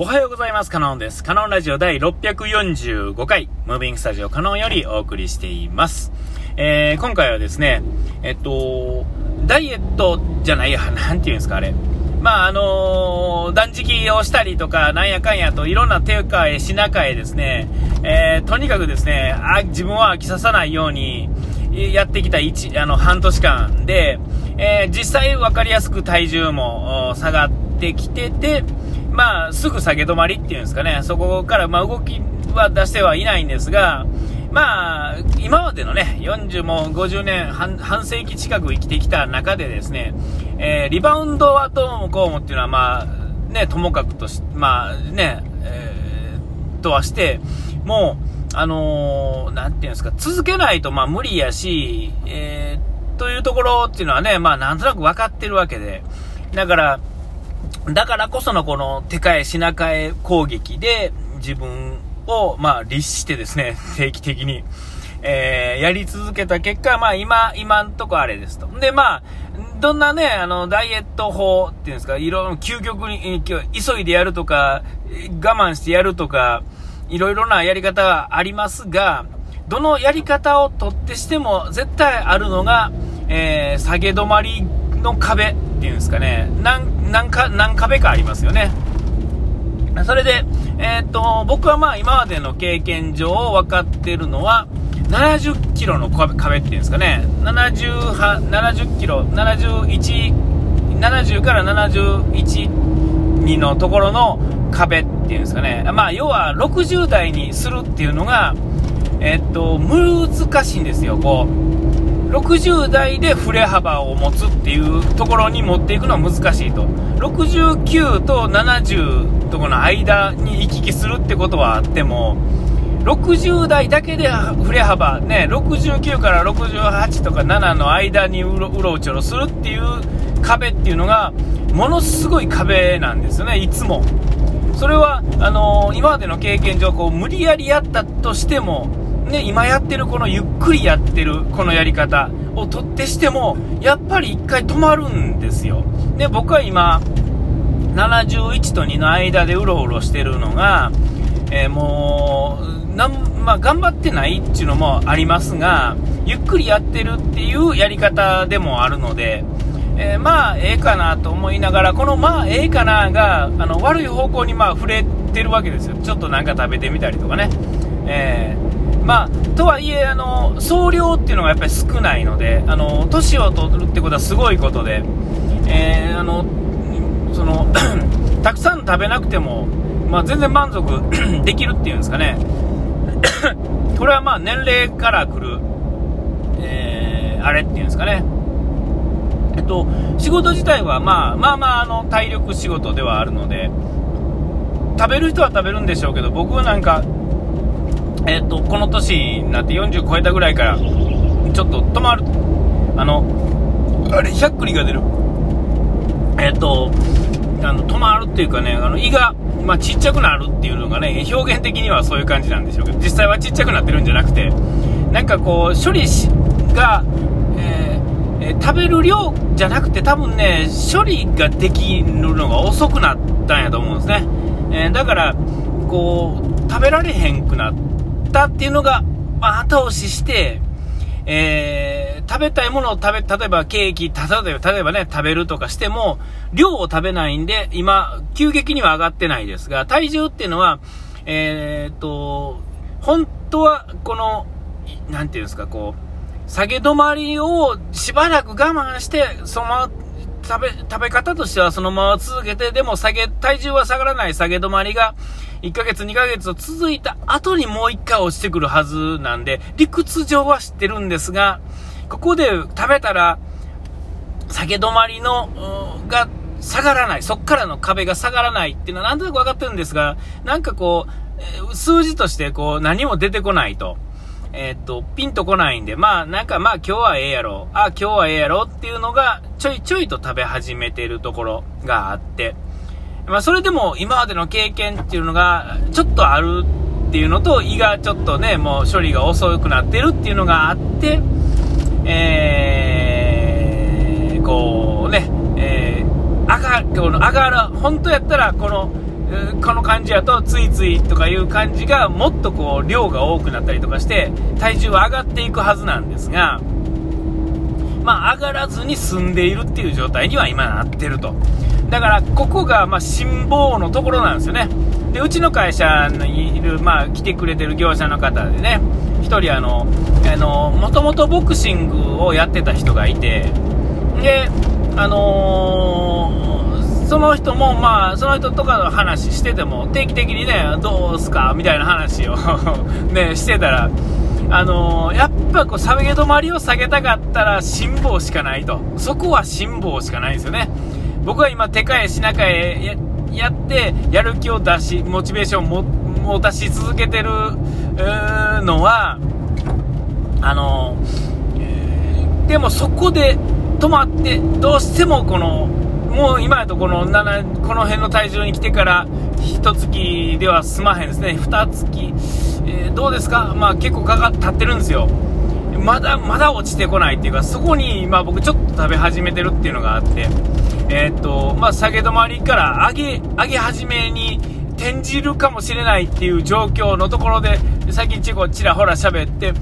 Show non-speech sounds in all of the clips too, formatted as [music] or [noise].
おはようございます。カノンです。カノンラジオ第645回、ムービングスタジオカノンよりお送りしています。えー、今回はですね、えっと、ダイエットじゃないや、[laughs] なんていうんですか、あれ。まあ、あのー断食をしたりとか、なんやかんやと、いろんな手かえ、品かえですね、えー、とにかくですね、あ、自分は飽きささないように、やってきた一、あの、半年間で、えー実際分かりやすく体重も下がってきてて、まあ、すぐ下げ止まりっていうんですかね、そこから、まあ、動きは出してはいないんですが、まあ、今までのね、40も50年半、世紀近く生きてきた中でですね、えーリバウンドはどうもこうもっていうのは、まあ、ね、ともかくとし、まあね、えーとはして、もう、あのーなんていうんですか、続けないとまあ無理やし、えーというところっていうのはね、まあなんとなく分かってるわけで、だから、だからこそのこの手替え品替え攻撃で自分をまあ律してですね、[laughs] 定期的に、えーやり続けた結果、まあ今、今んとこあれですと。で、まあ、どんなね、あの、ダイエット法っていうんですか、いろいろ究極に、急いでやるとか、我慢してやるとか、いろいろなやり方はありますが、どのやり方をとってしても絶対あるのが、えー下げ止まりの壁っていうんですかね、何、何か、何壁かありますよね。それで、えーっと、僕はまあ今までの経験上分かってるのは、70キロの壁っていうんですかね、70, 70キロ、71、70から71にのところの壁っていうんですかね、まあ要は60代にするっていうのが、えーっと、難しいんですよ、こう。60代で振れ幅を持つっていうところに持っていくのは難しいと。69と70とこの間に行き来するってことはあっても、60代だけで振れ幅、ね、69から68とか7の間にうろうろちょろするっていう壁っていうのが、ものすごい壁なんですよね、いつも。それは、あのー今までの経験上、こう、無理やりやったとしても、ね、今やってるこのゆっくりやってるこのやり方をとってしても、やっぱり一回止まるんですよ。で、僕は今、71と2の間でうろうろしてるのが、えーもう、なん、まあ、頑張ってないっていうのもありますが、ゆっくりやってるっていうやり方でもあるので、えーまあ、ええかなと思いながら、このまあ、ええかなが、あの、悪い方向にまあ、触れてるわけですよ。ちょっとなんか食べてみたりとかね。えーまあ、とはいえ、あの、総量っていうのがやっぱり少ないので、あの、年を取るってことはすごいことで、えーあの、その、[clears throat] たくさん食べなくても、まあ、全然満足 [clears throat] できるっていうんですかね。[clears throat] これはまあ、年齢から来る、えーあれっていうんですかね。えっと、仕事自体はまあまあまああの体力仕事ではあるので、食べる人は食べるんでしょうけど、僕はなんか、えっと、この年になって40超えたぐらいから、ちょっと止まる。あの、あれ、しゃっくりが出る。えっと、あの、止まるっていうかね、あの、胃が、まあ、ちっちゃくなるっていうのがね、表現的にはそういう感じなんでしょうけど、実際はちっちゃくなってるんじゃなくて、なんかこう、処理しが、えーえー食べる量じゃなくて多分ね、処理ができるのが遅くなったんやと思うんですね。えーだから、こう、食べられへんくなったっていうのが、まあ、後押しして、えー食べたいものを食べ、例えばケーキ、例えば、ね、食べるとかしても、量を食べないんで、今、急激には上がってないですが、体重っていうのは、えーっと、本当は、この、なんていうんですか、こう、下げ止まりをしばらく我慢して、そのまま、食べ、食べ方としてはそのまま続けて、でも下げ、体重は下がらない下げ止まりが、1ヶ月2ヶ月と続いた後にもう1回落ちてくるはずなんで、理屈上は知ってるんですが、ここで食べたら、下げ止まりの、が下がらない、そっからの壁が下がらないっていうのはなんとなく分かってるんですが、なんかこう、数字としてこう何も出てこないと。えっと、ピンとこないんで、まあなんかまあ今日はええやろ、あ、今日はええやろっていうのがちょいちょいと食べ始めてるところがあって、まあそれでも今までの経験っていうのがちょっとあるっていうのと胃がちょっとね、もう処理が遅くなってるっていうのがあって、えー、こうね、えー、上が、この上がる、本当やったらこのこの感じやとついついとかいう感じがもっとこう量が多くなったりとかして体重は上がっていくはずなんですが、まあ、上がらずに済んでいるっていう状態には今なってると。だからここがま辛抱のところなんですよねでうちの会社にいる、まあ、来てくれてる業者の方でね1人あのもともとボクシングをやってた人がいてであのー、その人も、まあ、その人とかの話してても、定期的にね、どうすかみたいな話を [laughs] ね、してたら、あのー、やっぱこう、下げ止まりを下げたかったら、辛抱しかないと。そこは辛抱しかないんですよね。僕は今、手替え品替えやって、やる気を出し、モチベーションを持たし続けてるのは、あの、でもそこで、止まって、どうしてもこの、もう今やとこの7、この辺の体重に来てから、1月では済まへんですね、2月、えー、どうですか、まあ結構かかってってるんですよ。まだ、まだ落ちてこないっていうか、そこに、まあ僕ちょっと食べ始めてるっていうのがあって、えー、と、まあ下げ止まりから上げ、上げ始めに転じるかもしれないっていう状況のところで、最近チェコちらほら喋って、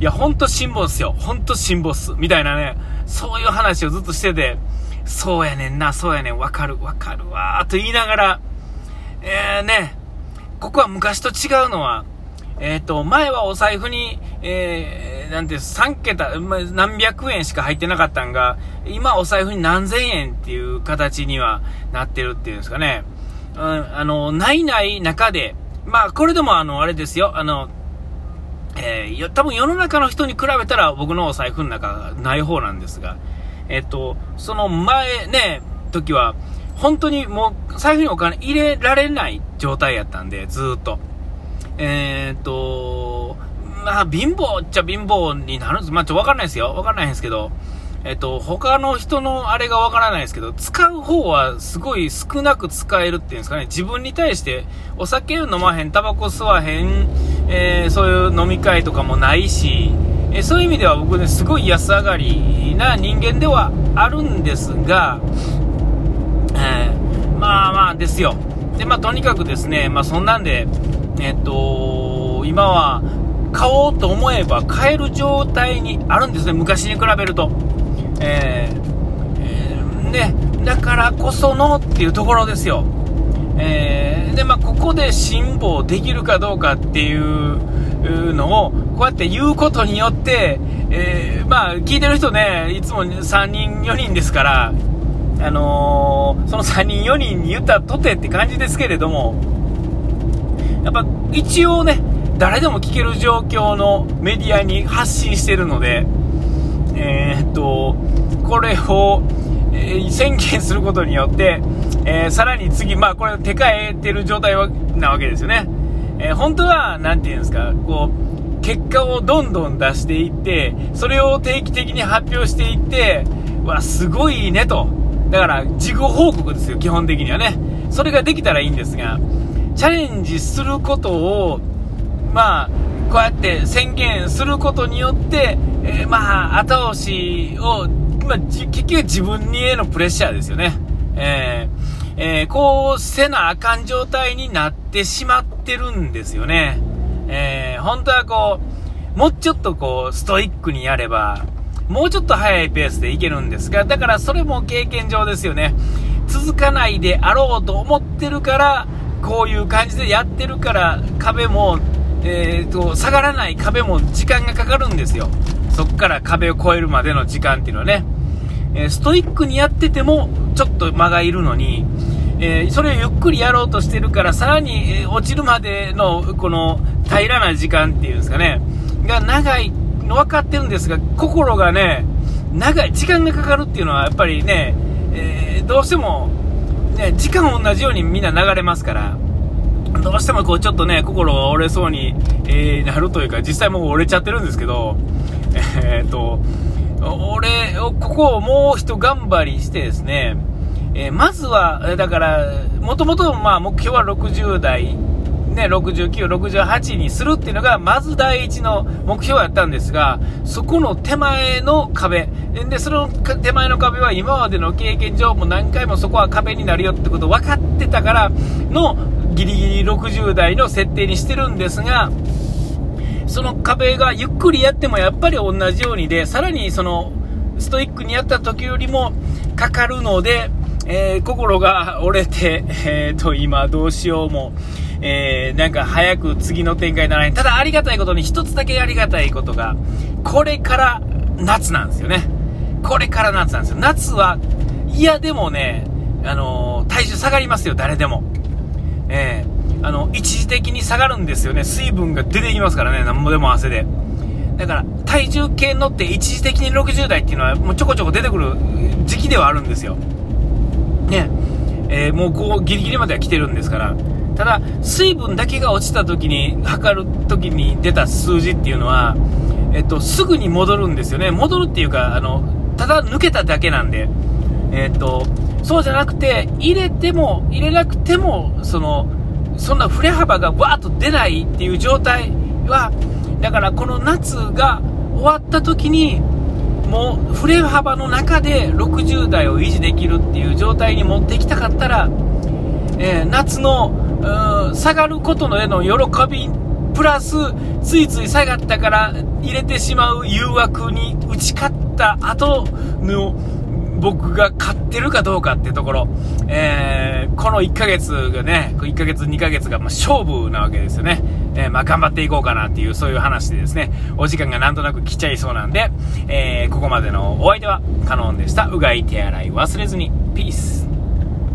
いや、ほんと辛抱っすよ。ほんと辛抱っす。みたいなね、そういう話をずっとしてて、そうやねんな、そうやねん、わかる、わかるわ、と言いながら、えーね、ここは昔と違うのは、えっ、ー、と、前はお財布に、えー、なんて、3桁、何百円しか入ってなかったんが、今お財布に何千円っていう形にはなってるっていうんですかね。うん、あの、ないない中で、まあ、これでもあの、あれですよ、あの、えー、多分世の中の人に比べたら僕のお財布の中がない方なんですが、えっと、その前ね、時は、本当にもう財布にお金入れられない状態やったんで、ずっと。えー、っと、まあ、貧乏っちゃ貧乏になるんです。まあ、ちょわかんないですよ。わかんないんですけど、えっと、他の人のあれがわからないですけど、使う方はすごい少なく使えるっていうんですかね、自分に対してお酒飲まへん、タバコ吸わへん、えー、そういう飲み会とかもないし、えー、そういう意味では僕ね、すごい安上がりな人間ではあるんですが、えー、まあまあですよ。で、まあとにかくですね、まあそんなんで、えっと、今は買おうと思えば買える状態にあるんですね、昔に比べると。えー、えー、ね、だからこそのっていうところですよ。えー、で、まあ、ここで辛抱できるかどうかっていうのを、こうやって言うことによって、えー、まあ、聞いてる人ね、いつも3人、4人ですから、あのー、その3人、4人に言ったとてって感じですけれども、やっぱ一応ね、誰でも聞ける状況のメディアに発信してるので、えー、っと、これを、え、宣言することによって、えー、さらに次、まあこれ手替えてる状態なわけですよね。え本当は、なんていうんですか、こう、結果をどんどん出していって、それを定期的に発表していって、わ、すごいねと。だから、事後報告ですよ、基本的にはね。それができたらいいんですが、チャレンジすることを、まあ、こうやって宣言することによって、えー、まあ、後押しを、まあ、結局自分にへのプレッシャーですよね。えー、えー、こうせなあかん状態になってしまってるんですよね。えー、本当はこう、もうちょっとこう、ストイックにやれば、もうちょっと早いペースでいけるんですが、だからそれも経験上ですよね。続かないであろうと思ってるから、こういう感じでやってるから、壁もえーと、下がらない壁も時間がかかるんですよ。そこから壁を越えるまでの時間っていうのはね。えー、ストイックにやってても、ちょっと間がいるのに、えー、それをゆっくりやろうとしてるから、さらに、え、落ちるまでの、この、平らな時間っていうんですかね、が長いの分かってるんですが、心がね、長い、時間がかかるっていうのは、やっぱりね、えどうしても、ね、時間同じようにみんな流れますから、どうしてもこうちょっとね、心が折れそうに、え、なるというか、実際もう折れちゃってるんですけど、え、っと、俺、ここをもうひと頑張りしてですね、え、まずは、だから、もともとまあ目標は60代ね、69、68にするっていうのが、まず第一の目標やったんですが、そこの手前の壁、で、その手前の壁は今までの経験上も何回もそこは壁になるよってこと分かってたからの、ギリギリ60代の設定にしてるんですが、その壁がゆっくりやってもやっぱり同じようにで、さらにその、ストイックにやった時よりもかかるので、えー、心が折れて、えー、と、今どうしようも、えー、なんか早く次の展開にならない。ただありがたいことに一つだけありがたいことが、これから夏なんですよね。これから夏なんですよ。夏は、いやでもね、あのー、体重下がりますよ、誰でも。えー、あの、一時的に下がるんですよね。水分が出てきますからね、なんぼでも汗で。だから、体重計乗って一時的に60代っていうのは、もうちょこちょこ出てくる時期ではあるんですよ。ね。えー、もうこう、ギリギリまでは来てるんですから。ただ、水分だけが落ちた時に、測る時に出た数字っていうのは、えっと、すぐに戻るんですよね。戻るっていうか、あの、ただ抜けただけなんで、えっと、そうじゃなくて、入れても、入れなくても、その、そんな振れ幅がわーっと出ないっていう状態は、だからこの夏が終わった時に、もう振れ幅の中で60代を維持できるっていう状態に持っていきたかったら、えー、夏の下がることへの喜び、プラス、ついつい下がったから入れてしまう誘惑に打ち勝った後の僕が勝ってるかどうかっていうところ、えー、この1ヶ月がね、1ヶ月、2ヶ月がま勝負なわけですよね。えー、まあ、頑張っていこうかなっていう、そういう話でですね、お時間がなんとなく来ちゃいそうなんで、えー、ここまでのお相手はカノンでした。うがい手洗い忘れずに。ピース。